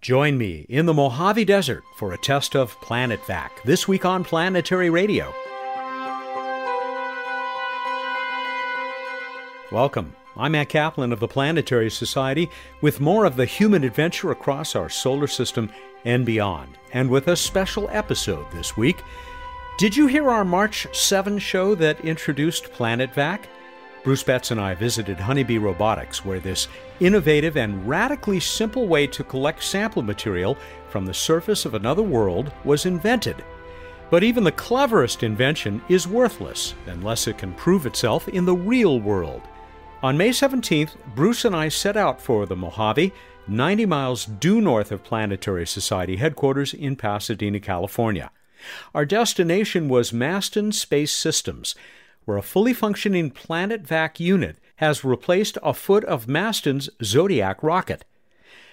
Join me in the Mojave Desert for a test of Planet Vac this week on Planetary Radio. Welcome. I'm Matt Kaplan of the Planetary Society with more of the human adventure across our solar system and beyond, and with a special episode this week. Did you hear our March 7 show that introduced Planet Vac? Bruce Betts and I visited Honeybee Robotics, where this innovative and radically simple way to collect sample material from the surface of another world was invented. But even the cleverest invention is worthless unless it can prove itself in the real world. On May 17th, Bruce and I set out for the Mojave, 90 miles due north of Planetary Society headquarters in Pasadena, California. Our destination was Masten Space Systems, where a fully functioning Planet Vac unit has replaced a foot of Masten's Xodiac rocket.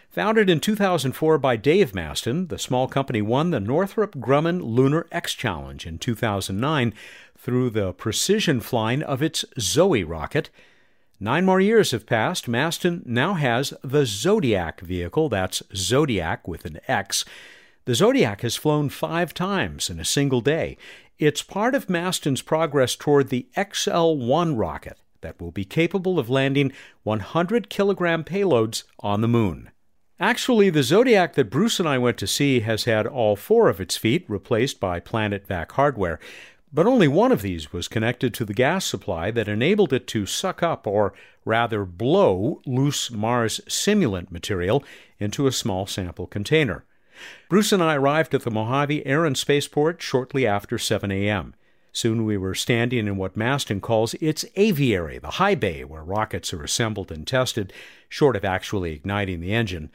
Founded in 2004 by Dave Masten, the small company won the Northrop Grumman Lunar X Challenge in 2009 through the precision flying of its Xoie rocket. Nine more years have passed. Masten now has the Xodiac vehicle, that's Xodiac with an X. The Xodiac has flown five times in a single day. It's part of Masten's progress toward the XL 1 rocket that will be capable of landing 100 kilogram payloads on the moon. Actually, the Xodiac that Bruce and I went to see has had all four of its feet replaced by Planet Vac hardware, but only one of these was connected to the gas supply that enabled it to suck up, or rather blow, loose Mars simulant material into a small sample container. Bruce and I arrived at the Mojave Air and Spaceport shortly after 7 a.m. Soon we were standing in what Masten calls its aviary, the high bay where rockets are assembled and tested, short of actually igniting the engine.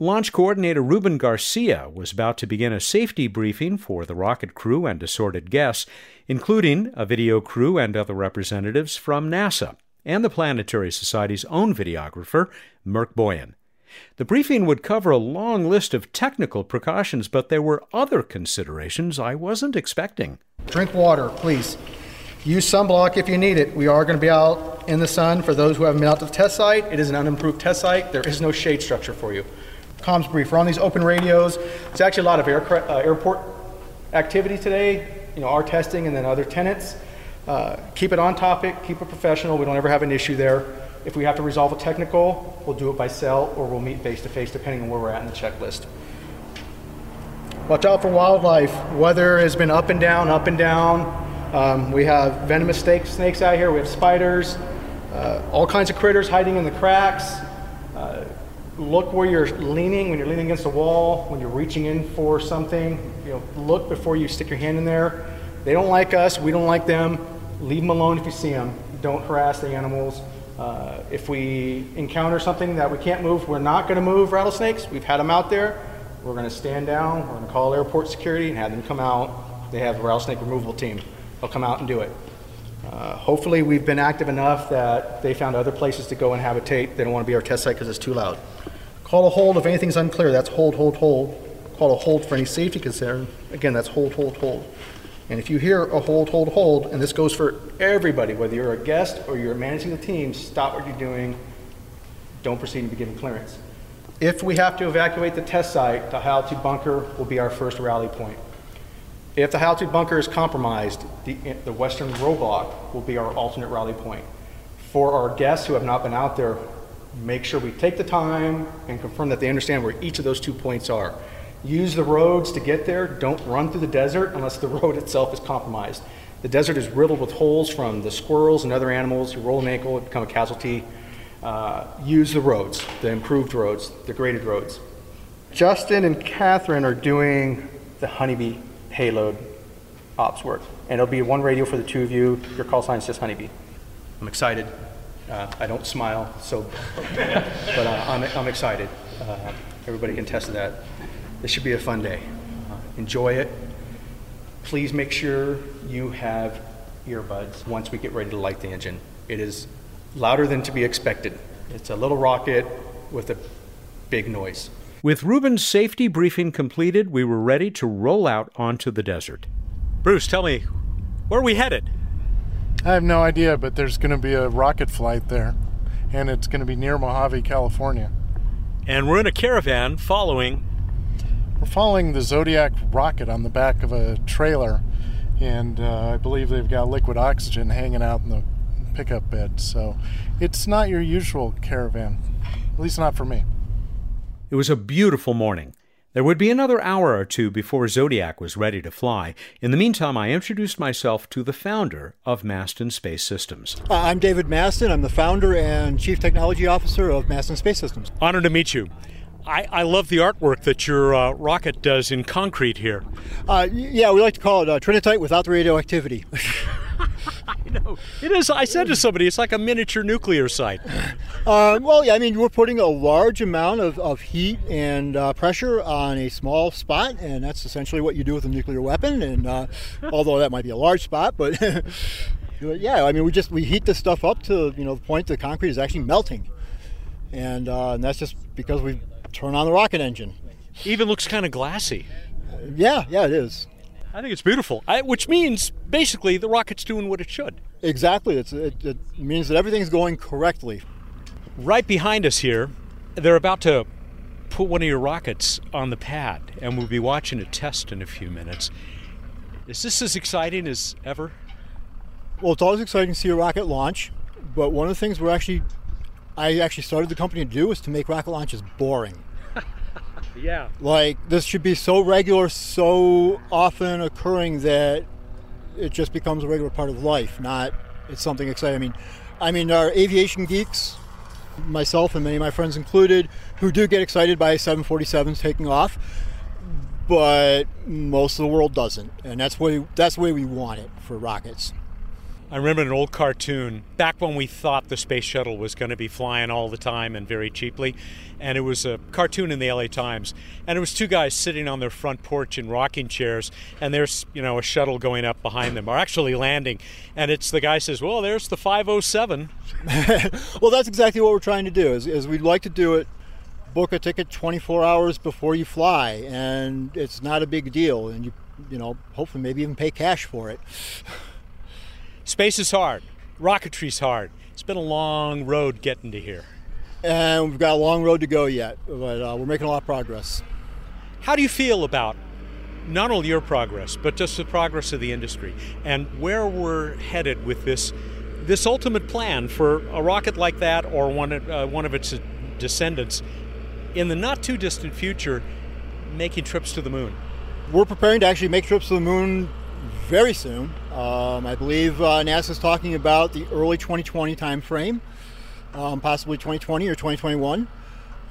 Launch coordinator Ruben Garcia was about to begin a safety briefing for the rocket crew and assorted guests, including a video crew and other representatives from NASA and the Planetary Society's own videographer, Merc Boyan. The briefing would cover a long list of technical precautions, but there were other considerations I wasn't expecting. Drink water, please. Use sunblock if you need it. We are going to be out in the sun for those who haven't been out to the test site. It is an unimproved test site. There is no shade structure for you. Comms brief. We're on these open radios. There's actually a lot of uh, airport activity today. You know, our testing and then other tenants. Uh, keep it on topic. Keep it professional. We don't ever have an issue there. If we have to resolve a technical, we'll do it by cell or we'll meet face to face depending on where we're at in the checklist. Watch out for wildlife. Weather has been up and down, up and down. Um, we have venomous snakes out here. We have spiders, uh, all kinds of critters hiding in the cracks. Uh, look where you're leaning when you're leaning against a wall, when you're reaching in for something. You know, look before you stick your hand in there. They don't like us. We don't like them. Leave them alone if you see them. Don't harass the animals. Uh, if we encounter something that we can't move, we're not going to move rattlesnakes. We've had them out there. We're going to stand down. We're going to call airport security and have them come out. They have a rattlesnake removal team. They'll come out and do it. Uh, hopefully, we've been active enough that they found other places to go and habitate. They don't want to be our test site because it's too loud. Call a hold if anything's unclear. That's hold, hold, hold. Call a hold for any safety concern. Again, that's hold, hold, hold. And if you hear a hold, hold, hold, and this goes for everybody, whether you're a guest or you're managing the team, stop what you're doing. Don't proceed and be given clearance. If we have to evacuate the test site, the high altitude bunker will be our first rally point. If the high altitude bunker is compromised, the, the western roadblock will be our alternate rally point. For our guests who have not been out there, make sure we take the time and confirm that they understand where each of those two points are. Use the roads to get there. Don't run through the desert unless the road itself is compromised. The desert is riddled with holes from the squirrels and other animals. You roll an ankle, and become a casualty. Uh, use the roads, the improved roads, the graded roads. Justin and Catherine are doing the honeybee payload ops work. And it'll be one radio for the two of you. Your call sign is just honeybee. I'm excited. Uh, I don't smile, so, but uh, I'm, I'm excited. Uh, everybody can test that. This should be a fun day. Uh, enjoy it. Please make sure you have earbuds once we get ready to light the engine. It is louder than to be expected. It's a little rocket with a big noise. With Ruben's safety briefing completed, we were ready to roll out onto the desert. Bruce, tell me, where are we headed? I have no idea, but there's going to be a rocket flight there, and it's going to be near Mojave, California. And we're in a caravan following. We're following the Xodiac rocket on the back of a trailer, and uh, I believe they've got liquid oxygen hanging out in the pickup bed. So it's not your usual caravan, at least not for me. It was a beautiful morning. There would be another hour or two before Xodiac was ready to fly. In the meantime, I introduced myself to the founder of Masten Space Systems. Uh, I'm David Masten. I'm the founder and chief technology officer of Masten Space Systems. Honored to meet you. I, I love the artwork that your uh, rocket does in concrete here. Uh, yeah, we like to call it uh, Trinitite without the radioactivity. I know. It is. I said to somebody, it's like a miniature nuclear site. Uh, well, yeah, I mean, we're putting a large amount of, of heat and uh, pressure on a small spot, and that's essentially what you do with a nuclear weapon. And uh, although that might be a large spot, but yeah, I mean, we just we heat this stuff up to you know the point the concrete is actually melting, and, uh, and that's just because we turn on the rocket engine. Even looks kind of glassy. Yeah, yeah, it is. I think it's beautiful, I, which means basically the rocket's doing what it should. Exactly. It's, it, it means that everything's going correctly. Right behind us here, they're about to put one of your rockets on the pad, and we'll be watching it test in a few minutes. Is this as exciting as ever? Well, it's always exciting to see a rocket launch, but one of the things we're actually, I actually started the company to do is to make rocket launches boring. yeah. Like this should be so regular, so often occurring that it just becomes a regular part of life. Not it's something exciting. I mean, I mean, our aviation geeks, myself and many of my friends included, who do get excited by 747s taking off, but most of the world doesn't, and that's way that's the way we want it for rockets. I remember an old cartoon back when we thought the space shuttle was going to be flying all the time and very cheaply. And it was a cartoon in the LA Times. And it was two guys sitting on their front porch in rocking chairs. And there's, you know, a shuttle going up behind them, or actually landing. And it's the guy says, Well, there's the 507. well, that's exactly what we're trying to do, is, is we'd like to do it book a ticket 24 hours before you fly and it's not a big deal and you you know hopefully maybe even pay cash for it Space is hard. Rocketry's hard. It's been a long road getting to here. And we've got a long road to go yet, but uh, we're making a lot of progress. How do you feel about not only your progress, but just the progress of the industry and where we're headed with this this ultimate plan for a rocket like that or one uh, one of its descendants in the not too distant future making trips to the moon? We're preparing to actually make trips to the moon very soon. Um, I believe uh, NASA's talking about the early 2020 timeframe, um, possibly 2020 or 2021,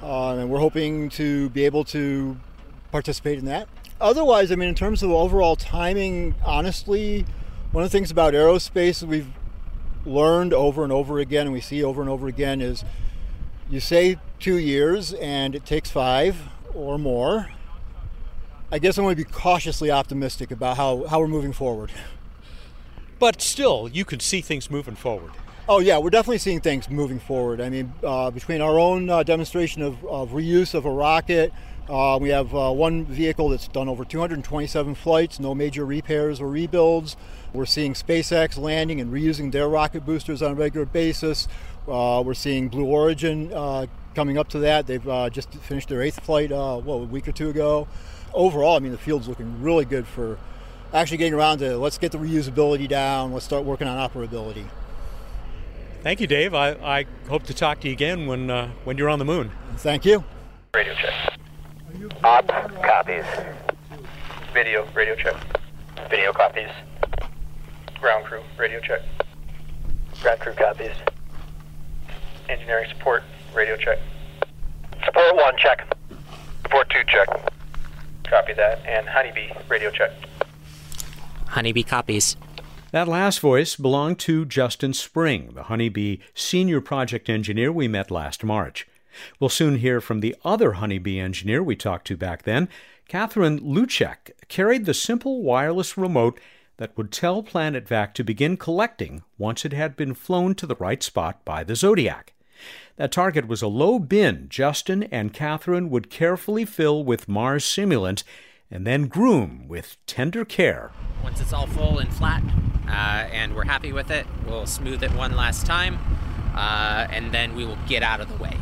uh, and we're hoping to be able to participate in that. Otherwise, I mean, in terms of overall timing, honestly, one of the things about aerospace we've learned over and over again, and we see over and over again, is you say two years and it takes five or more. I guess I'm going to be cautiously optimistic about how, how we're moving forward. But still, you could see things moving forward. Oh yeah, we're definitely seeing things moving forward. I mean, uh, between our own uh, demonstration of, of, reuse of a rocket, uh, we have uh, one vehicle that's done over 227 flights, no major repairs or rebuilds. We're seeing SpaceX landing and reusing their rocket boosters on a regular basis. Uh, we're seeing Blue Origin uh, coming up to that. They've just finished their eighth flight, what, a week or two ago. Overall, I mean, the field's looking really good for actually getting around to let's get the reusability down, let's start working on operability. Thank you, Dave. I, I hope to talk to you again when uh, when you're on the moon. Thank you. Radio check. Op copies. Video, radio check. Video copies. Ground crew, radio check. Ground crew copies. Engineering support, radio check. Support one, check. Support two, check. Copy that. And Honeybee, radio check. Honeybee copies. That last voice belonged to Justin Spring, the Honeybee senior project engineer we met last March. We'll soon hear from the other Honeybee engineer we talked to back then. Catherine Luczek carried the simple wireless remote that would tell PlanetVac to begin collecting once it had been flown to the right spot by the Xodiac. That target was a low bin Justin and Catherine would carefully fill with Mars simulant and then groom with tender care. Once it's all full and flat uh, and we're happy with it, we'll smooth it one last time uh, and then we will get out of the way.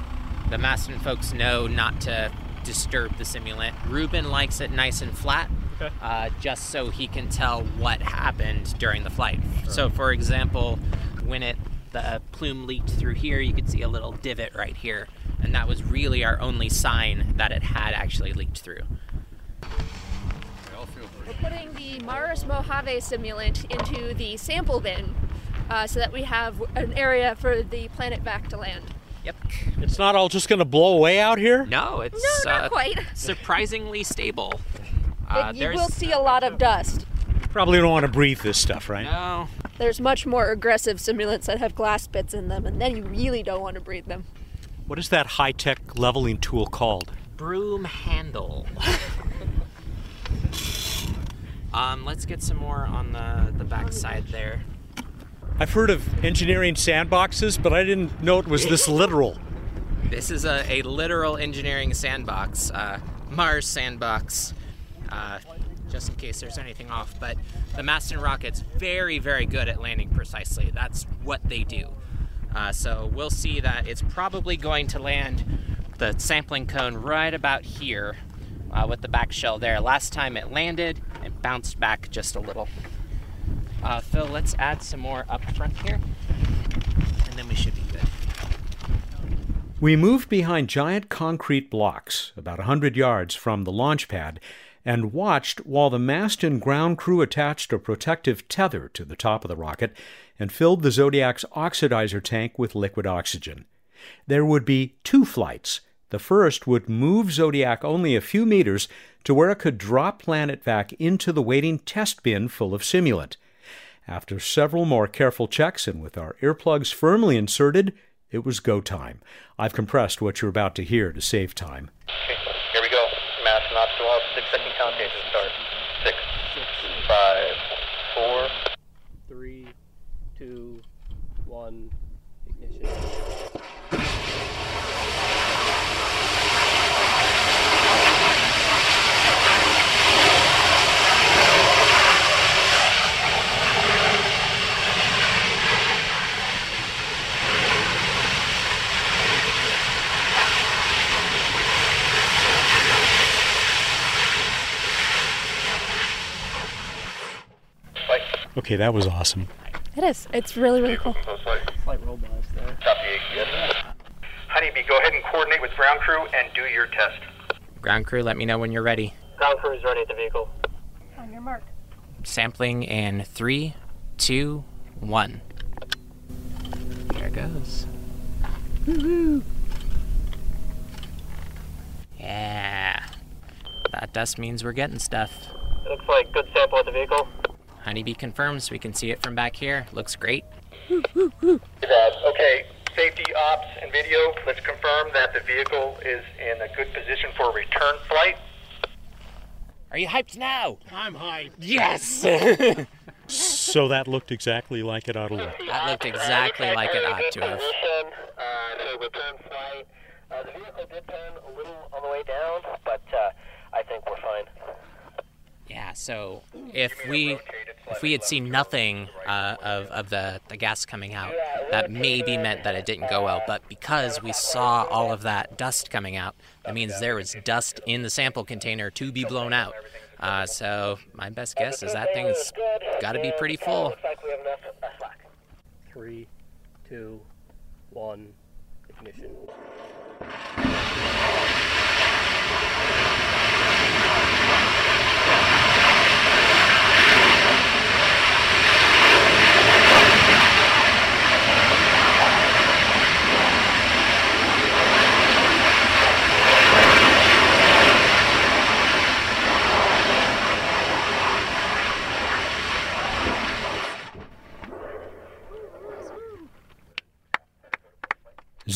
the Masten folks know not to disturb the simulant. Ruben likes it nice and flat, Okay. uh, just so he can tell what happened during the flight. So, for example, when it the plume leaked through here, you could see a little divot right here, and that was really our only sign that it had actually leaked through. We're putting the Mars Mojave simulant into the sample bin uh, so that we have an area for the Planet Vac to land. Yep. It's not all just going to blow away out here? No, it's No, not uh, quite. surprisingly stable. Uh, you will see a lot of dust. Probably don't want to breathe this stuff, right? no. There's much more aggressive simulants that have glass bits in them, and then you really don't want to breathe them. What is that high tech leveling tool called? broom handle. um, let's get some more on the the back side there. I've heard of engineering sandboxes, but I didn't know it was this literal. This is a, a literal engineering sandbox, uh, Mars sandbox. Uh, just in case there's anything off, but the Masten rocket's very, very good at landing precisely. That's what they do. Uh, so we'll see that it's probably going to land the sampling cone right about here uh, with the back shell there. Last time it landed, it bounced back just a little. Uh, Phil, let's add some more up front here, and then we should be good. We moved behind giant concrete blocks about a hundred yards from the launch pad and watched while the Masten ground crew attached a protective tether to the top of the rocket and filled the Xodiac's oxidizer tank with liquid oxygen. There would be two flights. The first would move Xodiac only a few meters to where it could drop Planet Vac into the waiting test bin full of simulant. After several more careful checks and with our earplugs firmly inserted, it was go time. I've compressed what you're about to hear to save time. Okay, here we go. Mass knots go off. Six second countdown start. Six, five, four. Three, two, one, ignition. Okay, that was awesome. It is. It's really, really cool. Close flight. Slight roll bars there. Copy, yes. Honeybee, go ahead and coordinate with ground crew and do your test. Ground crew, let me know when you're ready. Ground crew is ready at the vehicle. On your mark. Sampling in three, two, one. There it goes. Yeah. That dust means we're getting stuff. Looks like good sample at the vehicle. Honeybee confirms we can see it from back here. Looks great. Okay, safety ops and video. Let's confirm that the vehicle is in a good position for a return flight. Are you hyped now? I'm hyped. Yes! So that looked exactly like it ought to look. that looked exactly like it ought to have. Position, uh, so return flight. Uh, the vehicle did turn a little on the way down, but uh, I think we're fine. Yeah, so if we if we had seen nothing uh, of, of the, the gas coming out, that maybe meant that it didn't go well. But because we saw all of that dust coming out, that means there was dust in the sample container to be blown out. Uh, so my best guess is that thing's got to be pretty full. Three, two, one, ignition.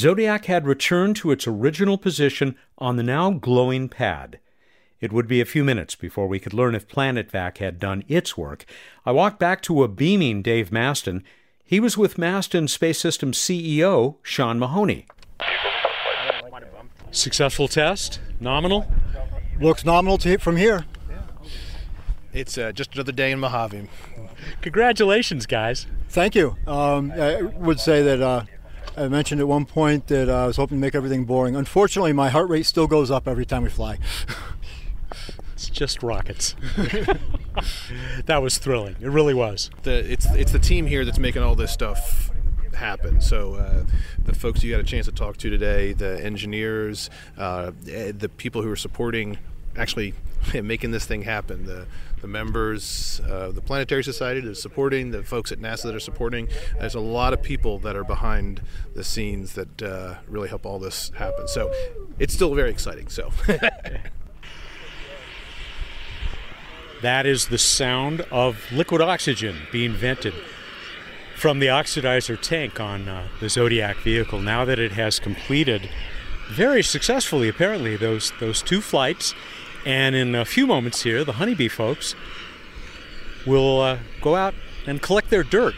Xodiac had returned to its original position on the now glowing pad. It would be a few minutes before we could learn if PlanetVac had done its work. I walked back to a beaming Dave Masten. He was with Masten Space Systems CEO, Sean Mahoney. Successful test? Nominal? Looks nominal to, from here. It's uh, just another day in Mojave. Congratulations, guys. Thank you. Um, I would say that uh, I mentioned at one point that uh, I was hoping to make everything boring. Unfortunately, my heart rate still goes up every time we fly. It's just rockets. that was thrilling. It really was. The, it's it's the team here that's making all this stuff happen. So uh, the folks you got a chance to talk to today, the engineers, uh, the people who are supporting, actually making this thing happen. The the members of the Planetary Society that are supporting, the folks at NASA that are supporting. There's a lot of people that are behind the scenes that uh, really help all this happen. So it's still very exciting. So. that is the sound of liquid oxygen being vented from the oxidizer tank on uh, the Xodiac vehicle. Now that it has completed very successfully, apparently, those those two flights and in a few moments here, the honeybee folks will uh, go out and collect their dirt.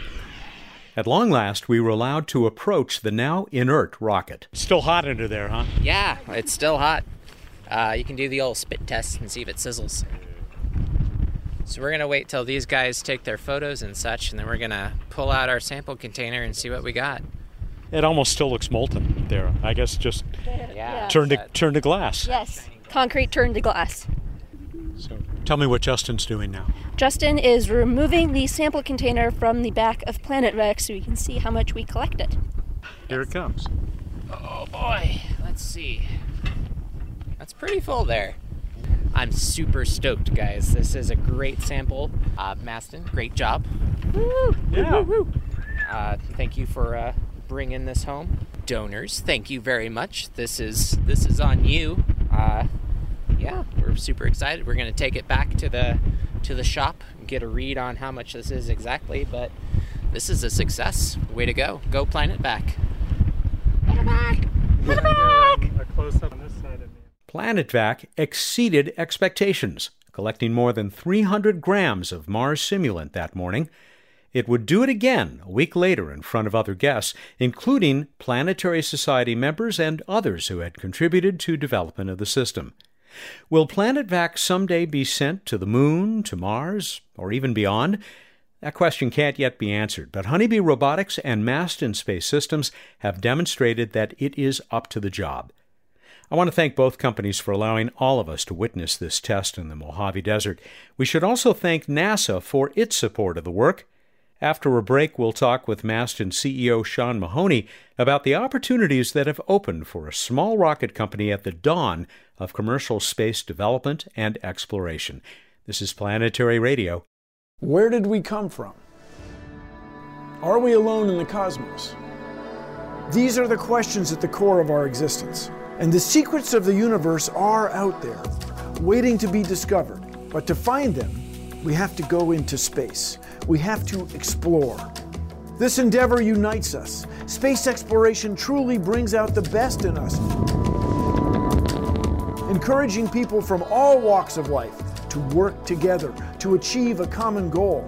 At long last, we were allowed to approach the now inert rocket. Still hot under there, huh? Yeah, it's still hot. Uh, you can do the old spit test and see if it sizzles. So we're gonna wait till these guys take their photos and such, and then we're gonna pull out our sample container and see what we got. It almost still looks molten there. I guess just Yeah. turned to turned to glass. Yes. Concrete turned to glass. So tell me what Justin's doing now. Justin is removing the sample container from the back of Planet Rex so we can see how much we collected. Here it comes. Oh boy, let's see. That's pretty full there. I'm super stoked, guys. This is a great sample. Uh, Masten, great job. Woo! Yeah. Woo, woo, woo. Uh, thank you for uh, bringing this home. Donors, thank you very much. This is this is on you. Uh, yeah, we're super excited. We're gonna take it back to the to the shop, and get a read on how much this is exactly. But this is a success. Way to go! Go Planet Vac. Planet Vac. A close up on this side of me. PlanetVac exceeded expectations, collecting more than 300 grams of Mars simulant that morning. It would do it again a week later in front of other guests, including Planetary Society members and others who had contributed to development of the system. Will PlanetVac someday be sent to the Moon, to Mars, or even beyond? That question can't yet be answered, but Honeybee Robotics and Masten Space Systems have demonstrated that it is up to the job. I want to thank both companies for allowing all of us to witness this test in the Mojave Desert. We should also thank NASA for its support of the work. After a break, we'll talk with Masten CEO Sean Mahoney about the opportunities that have opened for a small rocket company at the dawn of commercial space development and exploration. This is Planetary Radio. Where did we come from? Are we alone in the cosmos? These are the questions at the core of our existence. And the secrets of the universe are out there, waiting to be discovered. But to find them, we have to go into space. We have to explore. This endeavor unites us. Space exploration truly brings out the best in us, encouraging people from all walks of life to work together to achieve a common goal,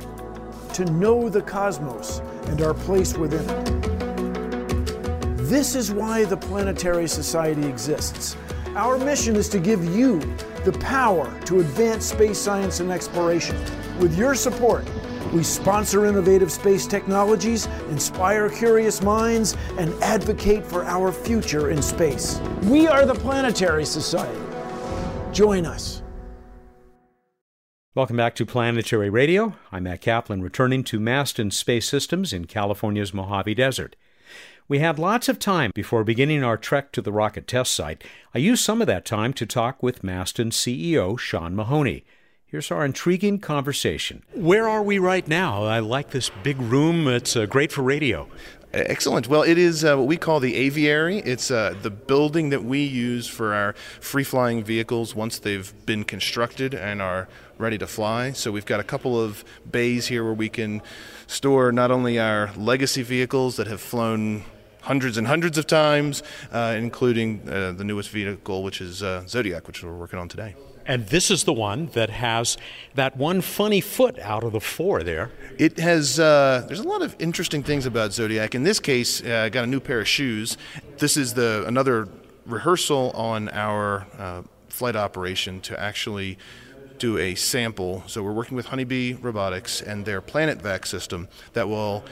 to know the cosmos and our place within it. This is why the Planetary Society exists. Our mission is to give you the power to advance space science and exploration. With your support, we sponsor innovative space technologies, inspire curious minds, and advocate for our future in space. We are the Planetary Society. Join us. Welcome back to Planetary Radio. I'm Matt Kaplan, returning to Masten Space Systems in California's Mojave Desert. We had lots of time before beginning our trek to the rocket test site. I used some of that time to talk with Masten CEO Sean Mahoney. Here's our intriguing conversation. Where are we right now? I like this big room. It's uh, great for radio. Excellent. Well, it is uh, what we call the aviary. It's uh, the building that we use for our free flying vehicles once they've been constructed and are ready to fly. So we've got a couple of bays here where we can store not only our legacy vehicles that have flown hundreds and hundreds of times, uh, including uh, the newest vehicle, which is uh, Xodiac, which we're working on today. And this is the one that has that one funny foot out of the four there. It has. Uh, there's a lot of interesting things about Xodiac. In this case, uh, I got a new pair of shoes. This is the another rehearsal on our uh, flight operation to actually do a sample. So we're working with Honeybee Robotics and their Planet Vac system that will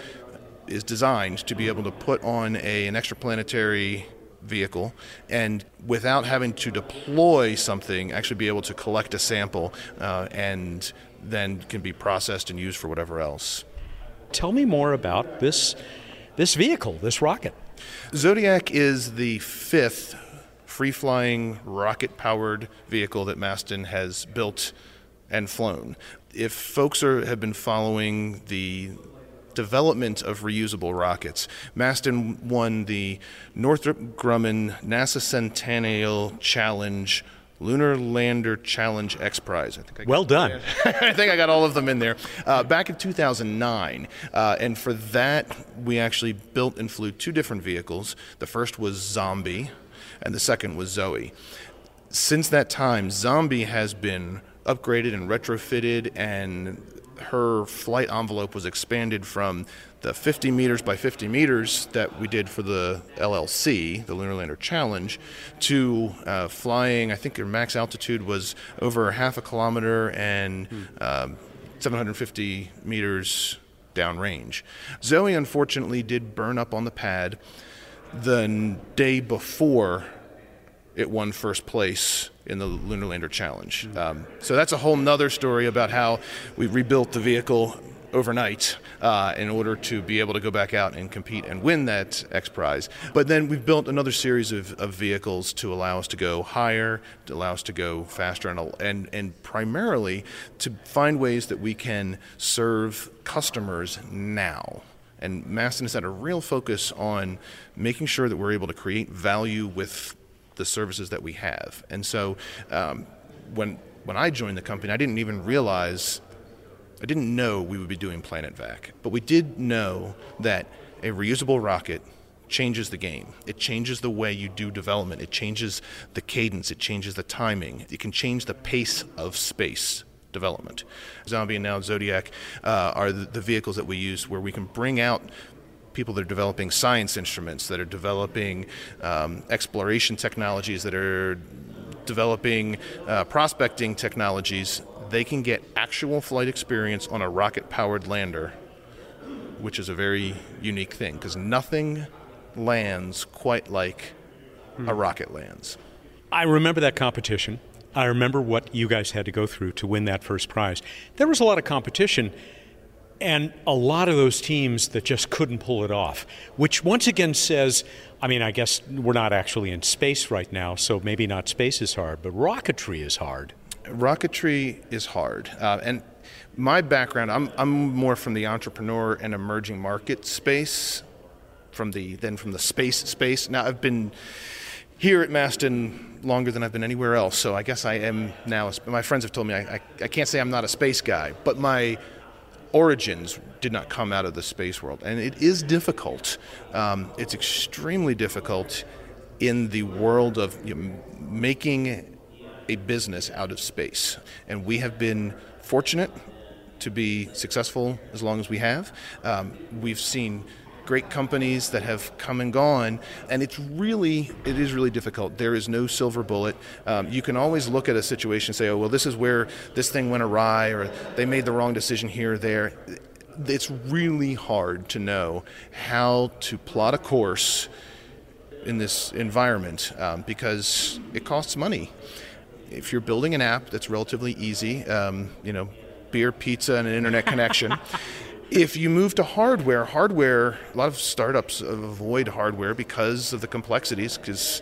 is designed to be able to put on a, an extraplanetary vehicle and without having to deploy something actually be able to collect a sample uh, and then can be processed and used for whatever else. Tell me more about this this vehicle this rocket. Xodiac is the fifth free-flying rocket-powered vehicle that Masten has built and flown. If folks are, have been following the development of reusable rockets. Masten won the Northrop Grumman NASA Centennial Challenge Lunar Lander Challenge X Prize. I think I well done. I think I got all of them in there. Uh, back in 2009. Uh, and for that, we actually built and flew two different vehicles. The first was Xombie, and the second was Xoie. Since that time, Xombie has been upgraded and retrofitted and her flight envelope was expanded from the 50 meters by 50 meters that we did for the LLC, the Lunar Lander Challenge, to uh, flying. I think her max altitude was over half a kilometer and um, 750 meters downrange. Xoie unfortunately did burn up on the pad the day before it won first place in the Lunar Lander Challenge. Um, so that's a whole nother story about how we rebuilt the vehicle overnight uh, in order to be able to go back out and compete and win that X Prize. But then we've built another series of, of vehicles to allow us to go higher, to allow us to go faster, and, and, and primarily to find ways that we can serve customers now. And Masten has had a real focus on making sure that we're able to create value with the services that we have. And so um, when when I joined the company, I didn't even realize, I didn't know we would be doing Planet Vac, but we did know that a reusable rocket changes the game. It changes the way you do development. It changes the cadence. It changes the timing. It can change the pace of space development. Xombie and now Xodiac uh, are the, the vehicles that we use where we can bring out people that are developing science instruments, that are developing um, exploration technologies, that are developing uh, prospecting technologies, they can get actual flight experience on a rocket powered lander, which is a very unique thing because nothing lands quite like hmm. a rocket lands. I remember that competition. I remember what you guys had to go through to win that first prize. There was a lot of competition and a lot of those teams that just couldn't pull it off, which once again says, I mean, I guess we're not actually in space right now, so maybe not space is hard, but rocketry is hard. Rocketry is hard. Uh, and my background, I'm, I'm more from the entrepreneur and emerging market space from the than from the space space. Now I've been here at Masten longer than I've been anywhere else, so I guess I am now. My friends have told me I, I, I can't say I'm not a space guy, but my origins did not come out of the space world. And it is difficult. Um, it's extremely difficult in the world of you know, making a business out of space. And we have been fortunate to be successful as long as we have. Um, we've seen great companies that have come and gone, and it's really it is really difficult. There is no silver bullet. Um, you can always look at a situation and say, oh well, this is where this thing went awry, or they made the wrong decision here or there. It's really hard to know how to plot a course in this environment um, because it costs money. If you're building an app that's relatively easy, um, you know, beer, pizza, and an internet connection. if you move to hardware, hardware, a lot of startups avoid hardware because of the complexities, because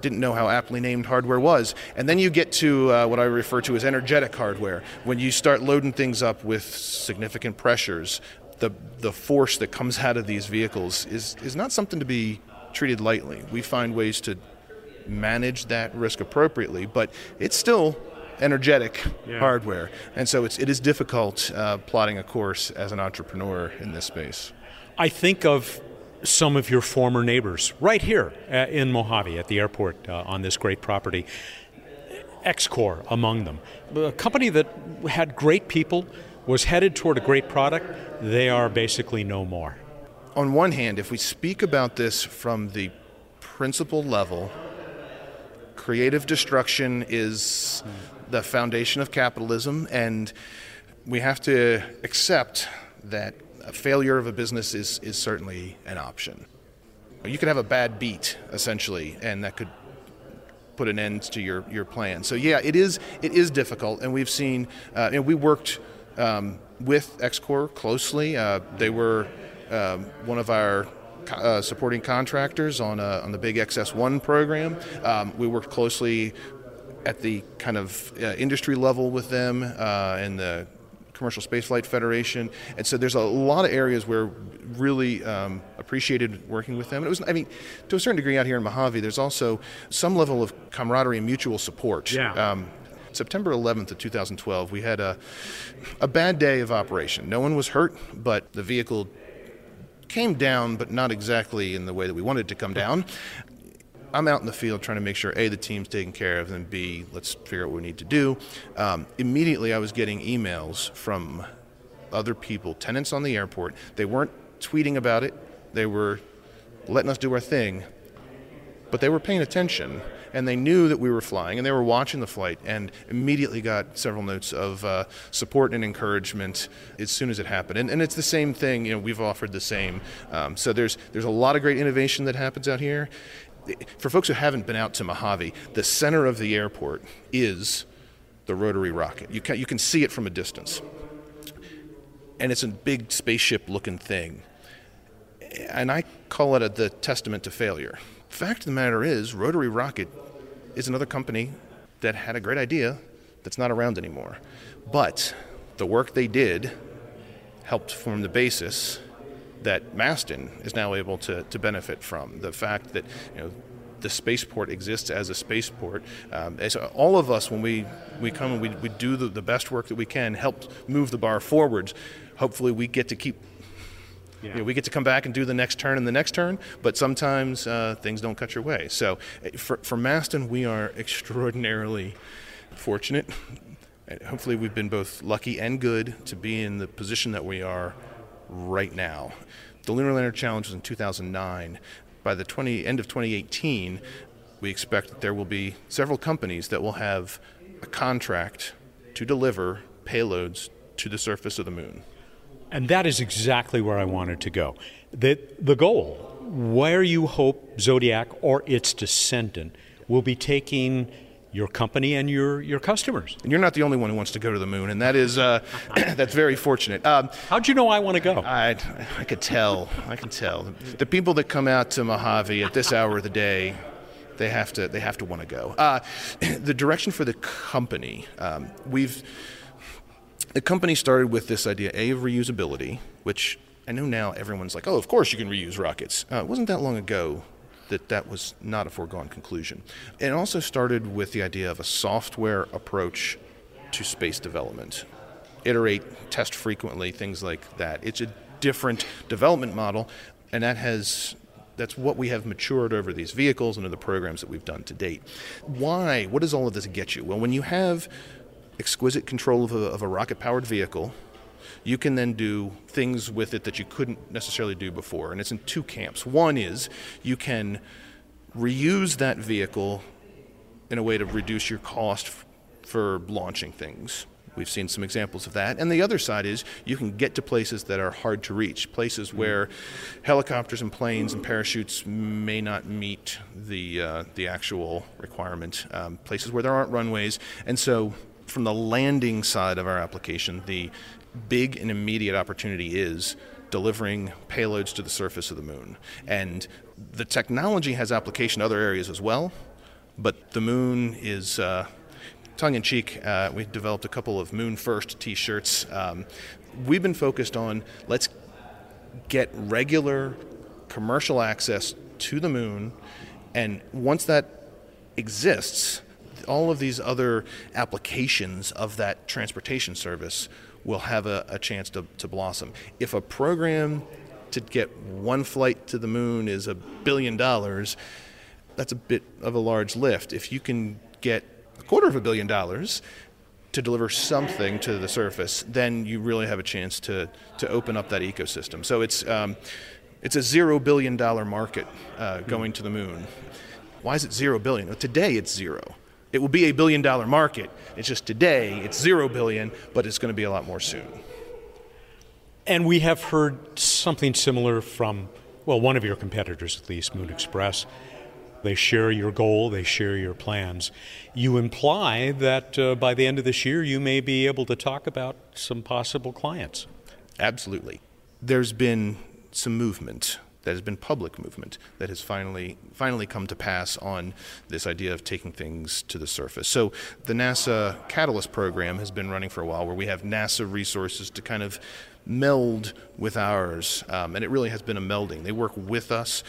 didn't know how aptly named hardware was. And then you get to uh, what I refer to as energetic hardware. When you start loading things up with significant pressures, the, the force that comes out of these vehicles is, is not something to be treated lightly. We find ways to manage that risk appropriately, but it's still energetic yeah. hardware. And so it's, it is difficult uh, plotting a course as an entrepreneur in this space. I think of some of your former neighbors right here uh, in Mojave at the airport uh, on this great property. XCOR among them. A company that had great people, was headed toward a great product, they are basically no more. On one hand, if we speak about this from the principal level, creative destruction is the foundation of capitalism, and we have to accept that a failure of a business is, is certainly an option. You could have a bad beat, essentially, and that could put an end to your, your plan. So yeah, it is it is difficult, and we've seen. Uh, know, we worked um, with XCOR closely. Uh, they were um, one of our uh, supporting contractors on uh, on the big XS1 program. Um, we worked closely at the kind of uh, industry level with them uh, and the Commercial Spaceflight Federation, and so there's a lot of areas where really um, appreciated working with them. And it was, I mean, to a certain degree out here in Mojave, there's also some level of camaraderie and mutual support. Yeah. Um, September 11th of 2012, we had a, a bad day of operation. No one was hurt, but the vehicle came down, but not exactly in the way that we wanted it to come down. I'm out in the field trying to make sure A, the team's taken care of, and B, let's figure out what we need to do. Um, immediately, I was getting emails from other people, tenants on the airport. They weren't tweeting about it, they were letting us do our thing, but they were paying attention and they knew that we were flying and they were watching the flight and immediately got several notes of uh, support and encouragement as soon as it happened and, and it's the same thing you know we've offered the same um, so there's there's a lot of great innovation that happens out here for folks who haven't been out to Mojave the center of the airport is the rotary rocket you can, you can see it from a distance and it's a big spaceship looking thing and I call it a, the testament to failure. Fact of the matter is, Rotary Rocket is another company that had a great idea that's not around anymore. But the work they did helped form the basis that Masten is now able to, to benefit from. The fact that you know the spaceport exists as a spaceport. Um, as all of us, when we, we come and we, we do the, the best work that we can, help move the bar forwards. Hopefully, we get to keep yeah. You know, we get to come back and do the next turn and the next turn, but sometimes uh, things don't cut your way. So eh, for, for Masten, we are extraordinarily fortunate. Hopefully, we've been both lucky and good to be in the position that we are right now. The Lunar Lander Challenge was in 2009. By the 20, end of 2018, we expect that there will be several companies that will have a contract to deliver payloads to the surface of the moon. And that is exactly where I wanted to go. The, the goal, where you hope Xodiac or its descendant will be taking your company and your, your customers. And you're not the only one who wants to go to the moon, and that is uh, that's very fortunate. Um, How'd you know I want to go? I, I could tell. I can tell. The people that come out to Mojave at this hour of the day, they have to they have to want to go. Uh, the direction for the company, um, we've the company started with this idea a of reusability, which I know now everyone's like, oh, of course you can reuse rockets. Uh, it wasn't that long ago that that was not a foregone conclusion. It also started with the idea of a software approach to space development. Iterate, test frequently, things like that. It's a different development model, and that has that's what we have matured over these vehicles and the programs that we've done to date. Why? What does all of this get you? Well, when you have exquisite control of a, of a rocket powered vehicle. You can then do things with it that you couldn't necessarily do before. And it's in two camps. One is you can reuse that vehicle in a way to reduce your cost f- for launching things. We've seen some examples of that. And the other side is you can get to places that are hard to reach, places mm-hmm. where helicopters and planes and parachutes may not meet the, uh, the actual requirement, um, places where there aren't runways. And so from the landing side of our application, the big and immediate opportunity is delivering payloads to the surface of the moon. And the technology has application in other areas as well, but the moon is. Uh, tongue in cheek, uh, we developed a couple of Moon First t shirts. Um, we've been focused on let's get regular commercial access to the moon, and once that exists, all of these other applications of that transportation service will have a, a chance to, to blossom. If a program to get one flight to the moon is a billion dollars, that's a bit of a large lift. If you can get a quarter of a billion dollars to deliver something to the surface, then you really have a chance to, to open up that ecosystem. So it's, um, it's a zero billion dollar market uh, going to the moon. Why is it zero billion? Well, today it's zero. It will be a billion dollar market. It's just today it's zero billion, but it's going to be a lot more soon. And we have heard something similar from, well, one of your competitors at least, Moon Express. They share your goal, they share your plans. You imply that uh, by the end of this year, you may be able to talk about some possible clients. Absolutely. There's been some movement that has been public movement that has finally finally come to pass on this idea of taking things to the surface. So the NASA Catalyst program has been running for a while, where we have NASA resources to kind of meld with ours, um, and it really has been a melding. They work with us.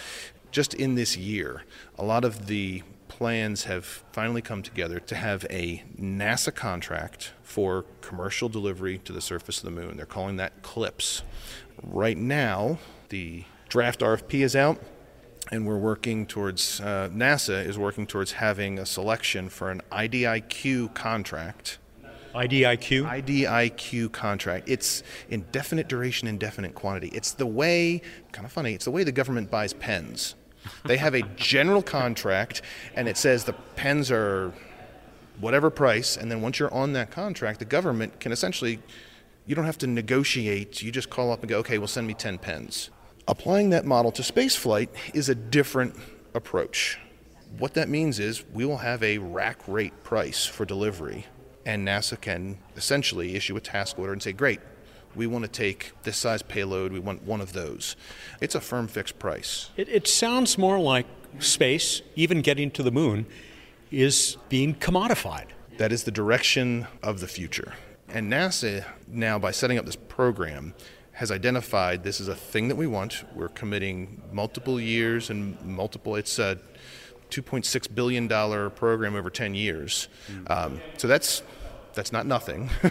Just in this year, a lot of the plans have finally come together to have a NASA contract for commercial delivery to the surface of the moon. They're calling that CLPS. Right now, the draft RFP is out, and we're working towards, uh, NASA is working towards having a selection for an IDIQ contract. IDIQ? IDIQ contract. It's indefinite duration, indefinite quantity. It's the way, kind of funny, it's the way the government buys pens. They have a general contract, and it says the pens are whatever price, and then once you're on that contract, the government can essentially, you don't have to negotiate. You just call up and go, okay, well, send me 10 pens. Applying that model to spaceflight is a different approach. What that means is we will have a rack rate price for delivery, and NASA can essentially issue a task order and say, great, we want to take this size payload, we want one of those. It's a firm fixed price. It, it sounds more like space, even getting to the moon, is being commodified. That is the direction of the future. And NASA, now by setting up this program, has identified this is a thing that we want. We're committing multiple years and multiple, it's a $2.6 billion program over 10 years. Um, so that's that's not nothing.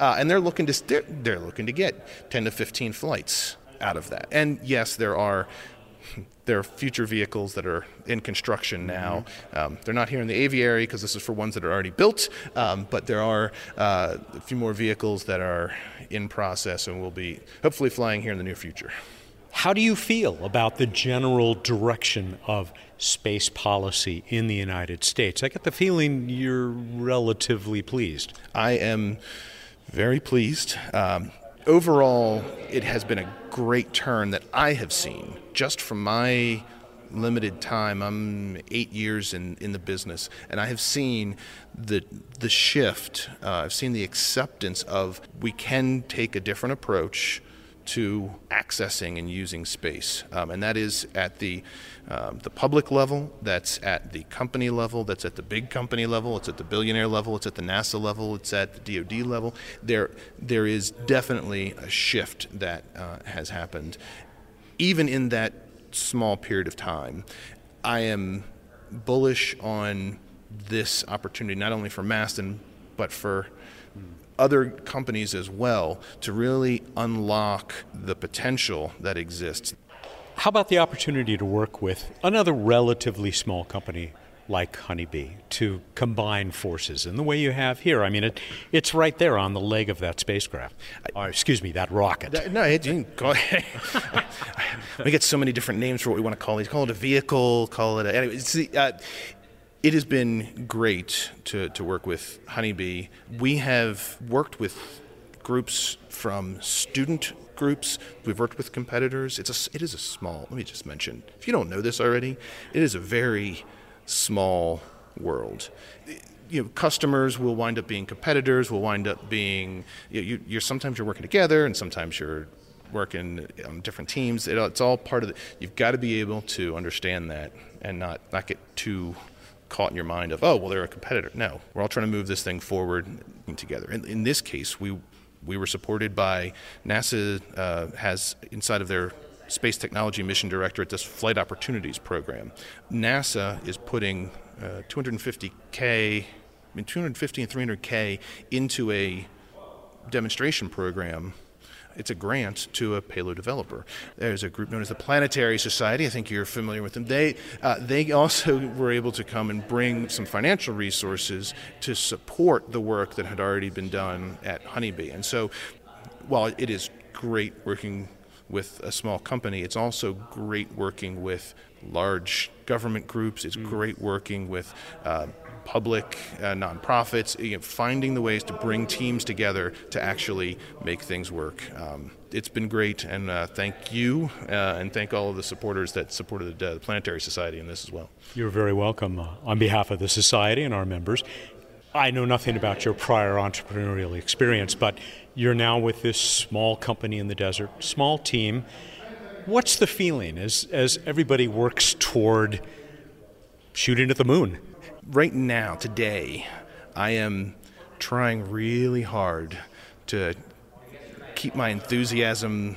uh, and they're looking to they're, they're looking to get 10 to 15 flights out of that. And yes, there are there are future vehicles that are in construction now. Um, they're not here in the aviary because this is for ones that are already built, um, but there are uh, a few more vehicles that are in process and will be hopefully flying here in the near future. How do you feel about the general direction of space policy in the United States? I get the feeling you're relatively pleased. I am very pleased. Um, overall, it has been a great turn that I have seen just from my limited time. I'm eight years in, in the business, and I have seen the the shift. Uh, I've seen the acceptance of we can take a different approach to accessing and using space, um, and that is at the um, the public level, that's at the company level, that's at the big company level, it's at the billionaire level, it's at the NASA level, it's at the DoD level. There there is definitely a shift that uh, has happened, even in that small period of time. I am bullish on this opportunity, not only for Masten, but for other companies as well, to really unlock the potential that exists. How about the opportunity to work with another relatively small company like Honeybee to combine forces in the way you have here? I mean, it, it's right there on the leg of that spacecraft. Or, excuse me, that rocket. No, it, you can call it. we get so many different names for what we want to call these. Call it a vehicle. Call it a. Anyway, the, uh, it has been great to, to work with Honeybee. We have worked with groups from student groups. We've worked with competitors. It's a, it is a small, let me just mention, if you don't know this already, it is a very small world. You know, customers will wind up being competitors, will wind up being, you, you, are sometimes you're working together and sometimes you're working on different teams. It, it's all part of the, you've got to be able to understand that and not, not get too caught in your mind of, oh, well, they're a competitor. No, we're all trying to move this thing forward together. In, in this case, we we were supported by NASA uh, has inside of their space technology mission directorate this flight opportunities program. NASA is putting uh, 250k, I mean 250 and 300k into a demonstration program it's a grant to a payload developer. There's a group known as the Planetary Society. I think you're familiar with them. They uh, they also were able to come and bring some financial resources to support the work that had already been done at Honeybee. And so, while it is great working with a small company, it's also great working with large government groups. It's mm. great working with uh, public, uh, nonprofits, you know, finding the ways to bring teams together to actually make things work. Um, it's been great, and uh, thank you, uh, and thank all of the supporters that supported the, Planetary Society in this as well. You're very welcome uh, on behalf of the Society and our members. I know nothing about your prior entrepreneurial experience, but you're now with this small company in the desert, small team. What's the feeling as, as everybody works toward shooting at the moon? Right now, today, I am trying really hard to keep my enthusiasm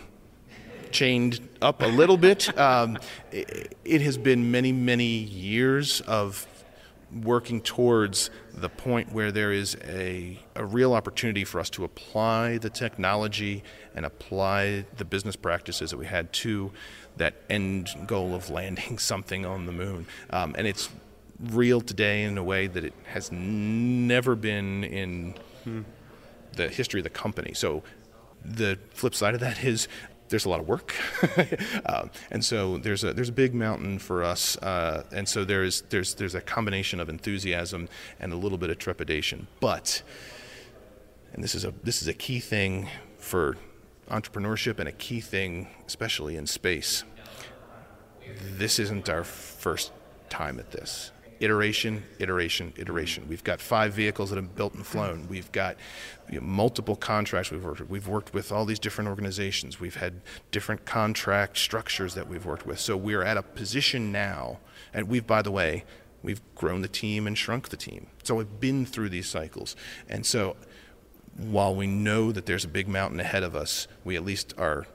chained up a little bit. Um, it, it, has been many, many years of working towards the point where there is a, a real opportunity for us to apply the technology and apply the business practices that we had to that end goal of landing something on the moon. Um, and it's real today in a way that it has never been in hmm. the history of the company. So the flip side of that is there's a lot of work, uh, and so there's a there's a big mountain for us, uh, and so there's there's there's a combination of enthusiasm and a little bit of trepidation. But, and this is a this is a key thing for entrepreneurship and a key thing, especially in space. This isn't our first time at this iteration, iteration, iteration. We've got five vehicles that have built and flown. We've got you know, multiple contracts we've worked with. We've worked with all these different organizations. We've had different contract structures that we've worked with. So we're at a position now, and we've, by the way, we've grown the team and shrunk the team. So we've been through these cycles. And so while we know that there's a big mountain ahead of us, we at least are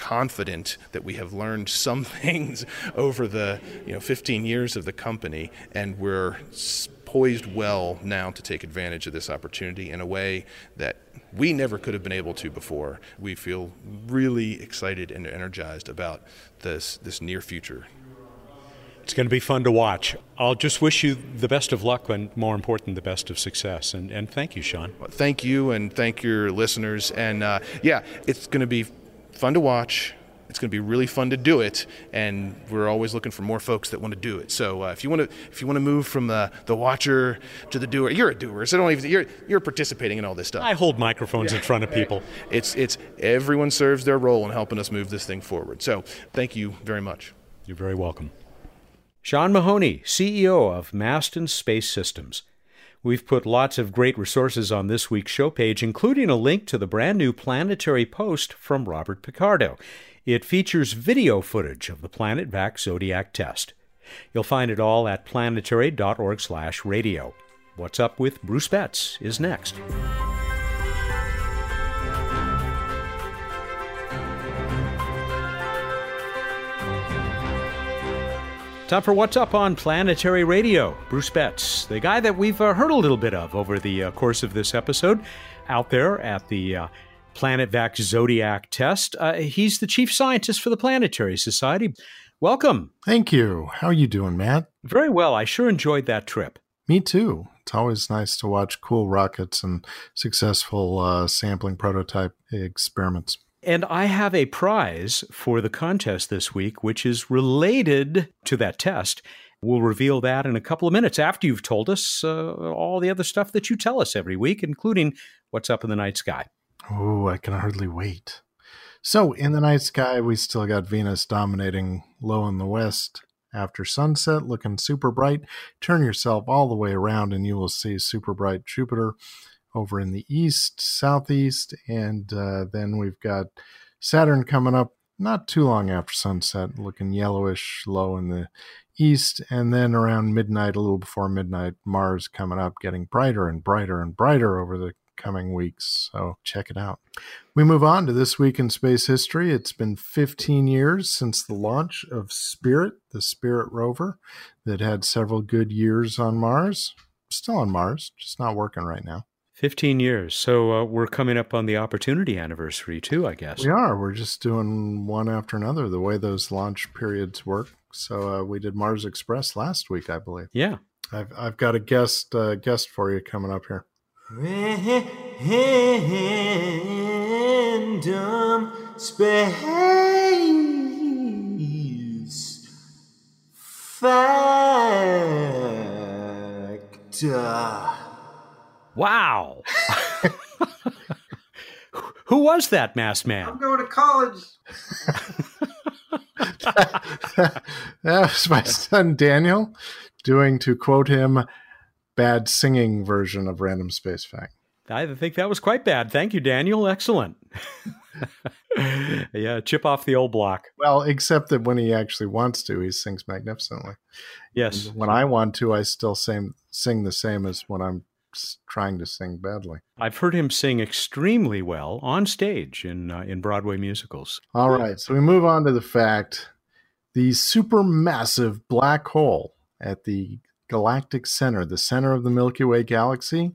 confident that we have learned some things over the you know 15 years of the company, and we're poised well now to take advantage of this opportunity in a way that we never could have been able to before. We feel really excited and energized about this this near future. It's going to be fun to watch. I'll just wish you the best of luck and, more important, the best of success. And, and thank you, Sean. Well, thank you, and thank your listeners. And uh, yeah, it's going to be fun to watch. It's going to be really fun to do it, and we're always looking for more folks that want to do it. So uh, if you want to, if you want to move from the, the watcher to the doer, you're a doer. So don't even you're you're participating in all this stuff. I hold microphones yeah. in front of people. It's it's everyone serves their role in helping us move this thing forward. So thank you very much. You're very welcome. Sean Mahoney, CEO of Masten Space Systems. We've put lots of great resources on this week's show page, including a link to the brand new planetary post from Robert Picardo. It features video footage of the Planet Vac Xodiac test. You'll find it all at planetary.org/radio. What's up with Bruce Betts is next. Time for What's Up on Planetary Radio. Bruce Betts, the guy that we've uh, heard a little bit of over the uh, course of this episode, out there at the uh, Planet Vac Xodiac test. Uh, he's the chief scientist for the Planetary Society. Welcome. Thank you. How are you doing, Mat? Very well. I sure enjoyed that trip. Me too. It's always nice to watch cool rockets and successful uh, sampling prototype experiments. And I have a prize for the contest this week, which is related to that test. We'll reveal that in a couple of minutes after you've told us uh, all the other stuff that you tell us every week, including what's up in the night sky. Oh, I can hardly wait. So, in the night sky, we still got Venus dominating low in the west after sunset, looking super bright. Turn yourself all the way around, and you will see super bright Jupiter over in the east, southeast, and uh, then we've got Saturn coming up not too long after sunset, looking yellowish low in the east, and then around midnight, a little before midnight, Mars coming up, getting brighter and brighter and brighter over the coming weeks. So check it out. We move on to this week in space history. It's been 15 years since the launch of Spirit, the Spirit rover that had several good years on Mars. Still on Mars, just not working right now. 15 years. So uh, we're coming up on the opportunity anniversary too, I guess. We are. We're just doing one after another the way those launch periods work. So uh, we did Mars Express last week, I believe. Yeah. I've I've got a guest uh, guest for you coming up here. Random space fact. Duh. Wow. Who was that masked man? I'm going to college. that was my son Daniel doing, to quote him, bad singing version of Random Space Fact. I think that was quite bad. Thank you, Daniel. Excellent. yeah, chip off the old block. Well, except that when he actually wants to, he sings magnificently. Yes. And when I want to, I still sing sing the same as when I'm trying to sing badly. I've heard him sing extremely well on stage in uh, in Broadway musicals. All right, so we move on to the fact the supermassive black hole at the galactic center, the center of the Milky Way galaxy,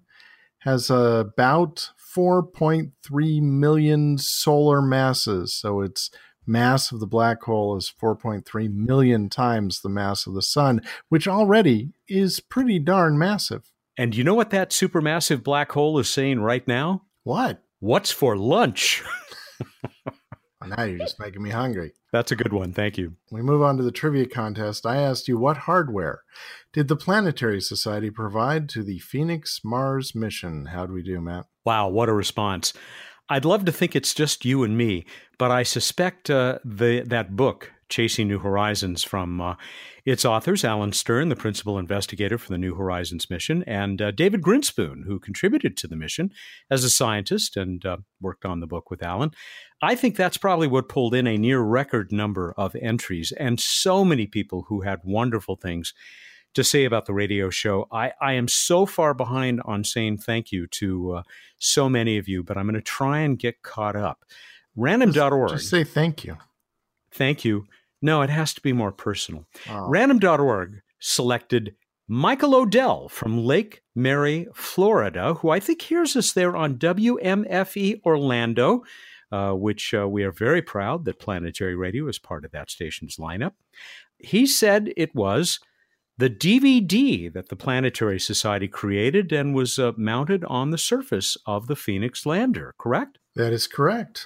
has about 4.3 million solar masses. So its mass of the black hole is 4.3 million times the mass of the sun, which already is pretty darn massive. And you know what that supermassive black hole is saying right now? What? What's for lunch? now you're just making me hungry. That's a good one. Thank you. We move on to the trivia contest. I asked you what hardware did the Planetary Society provide to the Phoenix Mars mission? How'd we do, Mat? Wow, what a response. I'd love to think it's just you and me, but I suspect uh, the that book, Chasing New Horizons, from uh, its authors, Alan Stern, the principal investigator for the New Horizons mission, and uh, David Grinspoon, who contributed to the mission as a scientist and uh, worked on the book with Alan. I think that's probably what pulled in a near record number of entries and so many people who had wonderful things to say about the radio show. I, I am so far behind on saying thank you to uh, so many of you, but I'm going to try and get caught up. Random.org. Just, just say thank you. Thank you. No, it has to be more personal. Oh. Random.org selected Michael Odell from Lake Mary, Florida, who I think hears us there on WMFE Orlando uh, which uh, we are very proud that Planetary Radio is part of that station's lineup. He said it was the DVD that the Planetary Society created and was uh, mounted on the surface of the Phoenix lander, correct? That is correct.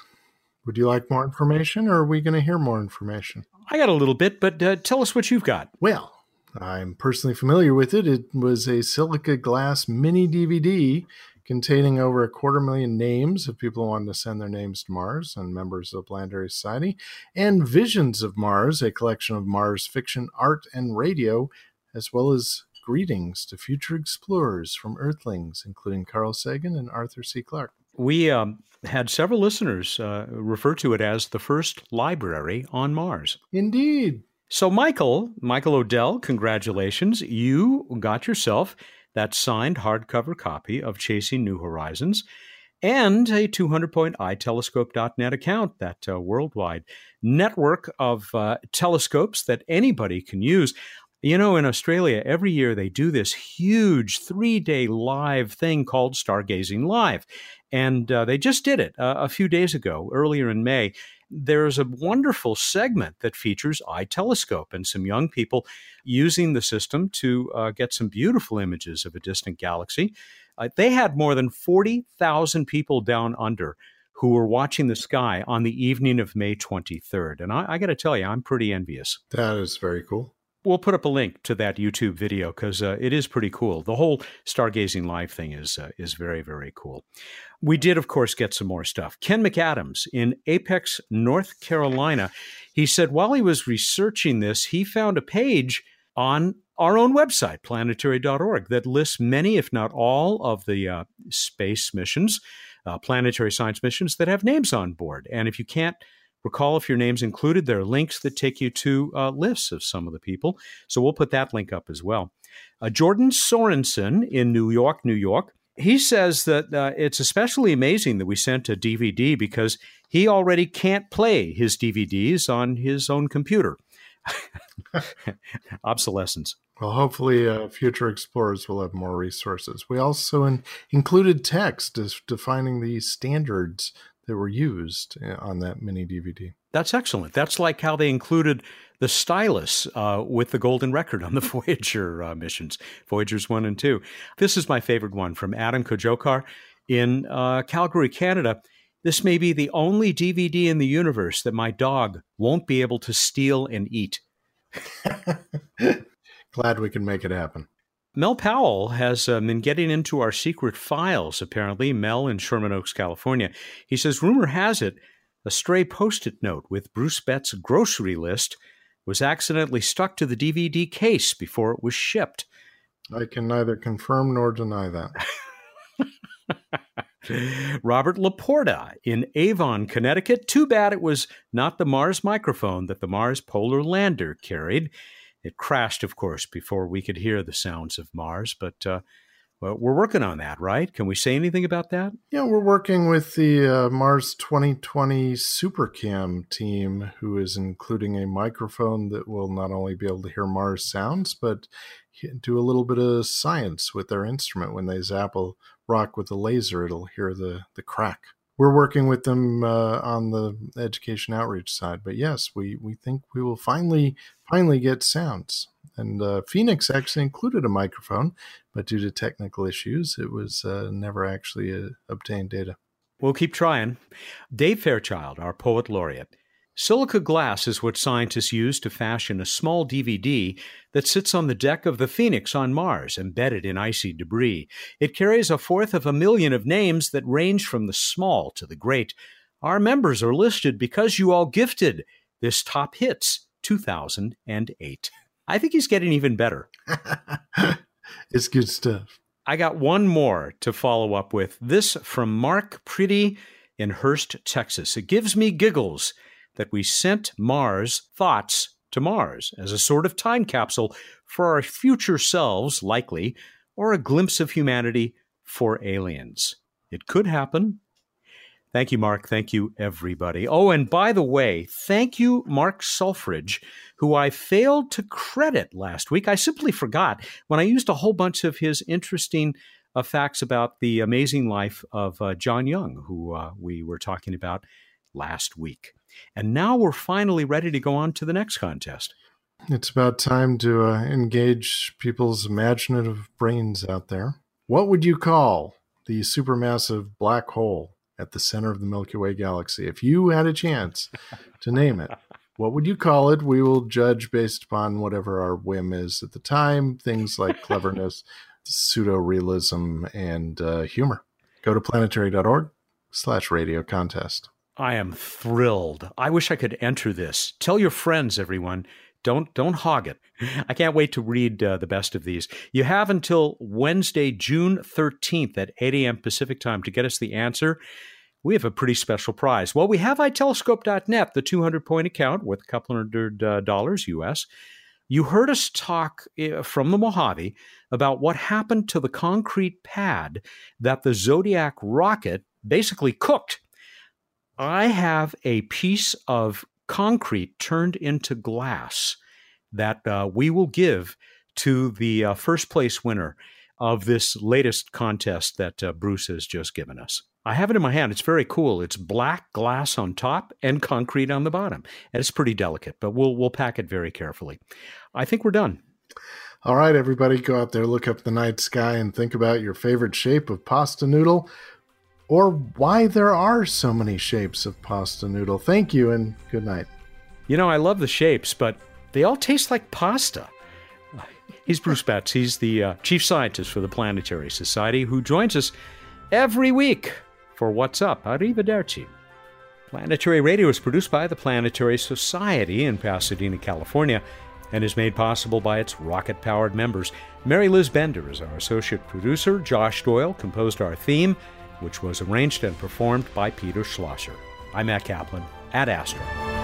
Would you like more information or are we going to hear more information? I got a little bit, but uh, tell us what you've got. Well, I'm personally familiar with it. It was a silica glass mini DVD containing over a quarter million names of people who wanted to send their names to Mars and members of the Planetary Society, and Visions of Mars, a collection of Mars fiction, art, and radio, as well as greetings to future explorers from Earthlings, including Carl Sagan and Arthur C. Clarke. We um, had several listeners uh, refer to it as the first library on Mars. Indeed. So, Michael, Michael Odell, congratulations. You got yourself that signed hardcover copy of Chasing New Horizons, and a 200 point itelescope.net account, that uh, worldwide network of uh, telescopes that anybody can use. You know, in Australia, every year they do this huge three day live thing called Stargazing Live. And uh, they just did it uh, a few days ago, earlier in May there's a wonderful segment that features iTelescope and some young people using the system to uh, get some beautiful images of a distant galaxy. Uh, they had more than 40,000 people down under who were watching the sky on the evening of May 23rd. And I, I got to tell you, I'm pretty envious. That is very cool we'll put up a link to that YouTube video because uh, it is pretty cool. The whole stargazing live thing is uh, is very very cool. We did, of course, get some more stuff. Ken McAdams in Apex, North Carolina, he said while he was researching this, he found a page on our own website, planetary.org, that lists many, if not all, of the uh, space missions, uh, planetary science missions that have names on board. And if you can't Recall if your name's included, there are links that take you to uh, lists of some of the people. So we'll put that link up as well. Uh, Jordan Sorensen in New York, New York, he says that uh, it's especially amazing that we sent a DVD because he already can't play his DVDs on his own computer. Obsolescence. Well, hopefully, uh, future explorers will have more resources. We also in, included text as defining the standards that were used uh, on that mini DVD. That's excellent. That's like how they included the stylus uh, with the golden record on the Voyager uh, missions, Voyagers 1 and 2. This is my favorite one from Adam Kojokar in uh, Calgary, Canada. This may be the only DVD in the universe that my dog won't be able to steal and eat. Glad we can make it happen. Mel Powell has uh, been getting into our secret files, apparently. Mel in Sherman Oaks, California. He says, rumor has it a stray post it note with Bruce Betts' grocery list was accidentally stuck to the DVD case before it was shipped. I can neither confirm nor deny that. Robert Laporta in Avon, Connecticut. Too bad it was not the Mars microphone that the Mars Polar Lander carried. It crashed, of course, before we could hear the sounds of Mars, but uh, well, we're working on that, right? Can we say anything about that? Yeah, we're working with the uh, Mars 2020 Supercam team, who is including a microphone that will not only be able to hear Mars sounds, but do a little bit of science with their instrument. When they zap a rock with a laser, it'll hear the, the crack. We're working with them uh, on the education outreach side, but yes, we, we think we will finally finally get sounds. And uh, Phoenix actually included a microphone, but due to technical issues, it was uh, never actually uh, obtained data. We'll keep trying. Dave Fairchild, our poet laureate. Silica glass is what scientists use to fashion a small DVD that sits on the deck of the Phoenix on Mars, embedded in icy debris. It carries a fourth of a million of names that range from the small to the great. Our members are listed because you all gifted this Top Hits 2008. I think he's getting even better. it's good stuff. I got one more to follow up with. This from Mark Pretty in Hurst, Texas. It gives me giggles that we sent Mars thoughts to Mars as a sort of time capsule for our future selves, likely, or a glimpse of humanity for aliens. It could happen. Thank you, Mark. Thank you, everybody. Oh, and by the way, thank you, Mark Sulfridge, who I failed to credit last week. I simply forgot when I used a whole bunch of his interesting uh, facts about the amazing life of uh, John Young, who uh, we were talking about last week. And now we're finally ready to go on to the next contest. It's about time to uh, engage people's imaginative brains out there. What would you call the supermassive black hole at the center of the Milky Way galaxy. If you had a chance to name it, what would you call it? We will judge based upon whatever our whim is at the time, things like cleverness, pseudo realism, and uh, humor. Go to planetary.org slash radio contest. I am thrilled. I wish I could enter this. Tell your friends, everyone. Don't don't hog it. I can't wait to read uh, the best of these. You have until Wednesday, June 13th at 8 a.m. Pacific time to get us the answer. We have a pretty special prize. Well, we have itelescope.net, the 200 point account with a couple hundred uh, dollars US. You heard us talk uh, from the Mojave about what happened to the concrete pad that the Xodiac rocket basically cooked. I have a piece of concrete turned into glass that uh, we will give to the uh, first place winner of this latest contest that uh, Bruce has just given us. I have it in my hand. It's very cool. It's black glass on top and concrete on the bottom. And it's pretty delicate, but we'll we'll pack it very carefully. I think we're done. All right, everybody, go out there, look up the night sky, and think about your favorite shape of pasta noodle or why there are so many shapes of pasta noodle. Thank you and good night. You know, I love the shapes, but they all taste like pasta. He's Bruce Betts. He's the uh, chief scientist for the Planetary Society who joins us every week for What's Up. Arrivederci. Planetary Radio is produced by the Planetary Society in Pasadena, California, and is made possible by its rocket powered members. Mary Liz Bender is our associate producer. Josh Doyle composed our theme which was arranged and performed by Peter Schlosser. I'm Mat Kaplan Ad Astra.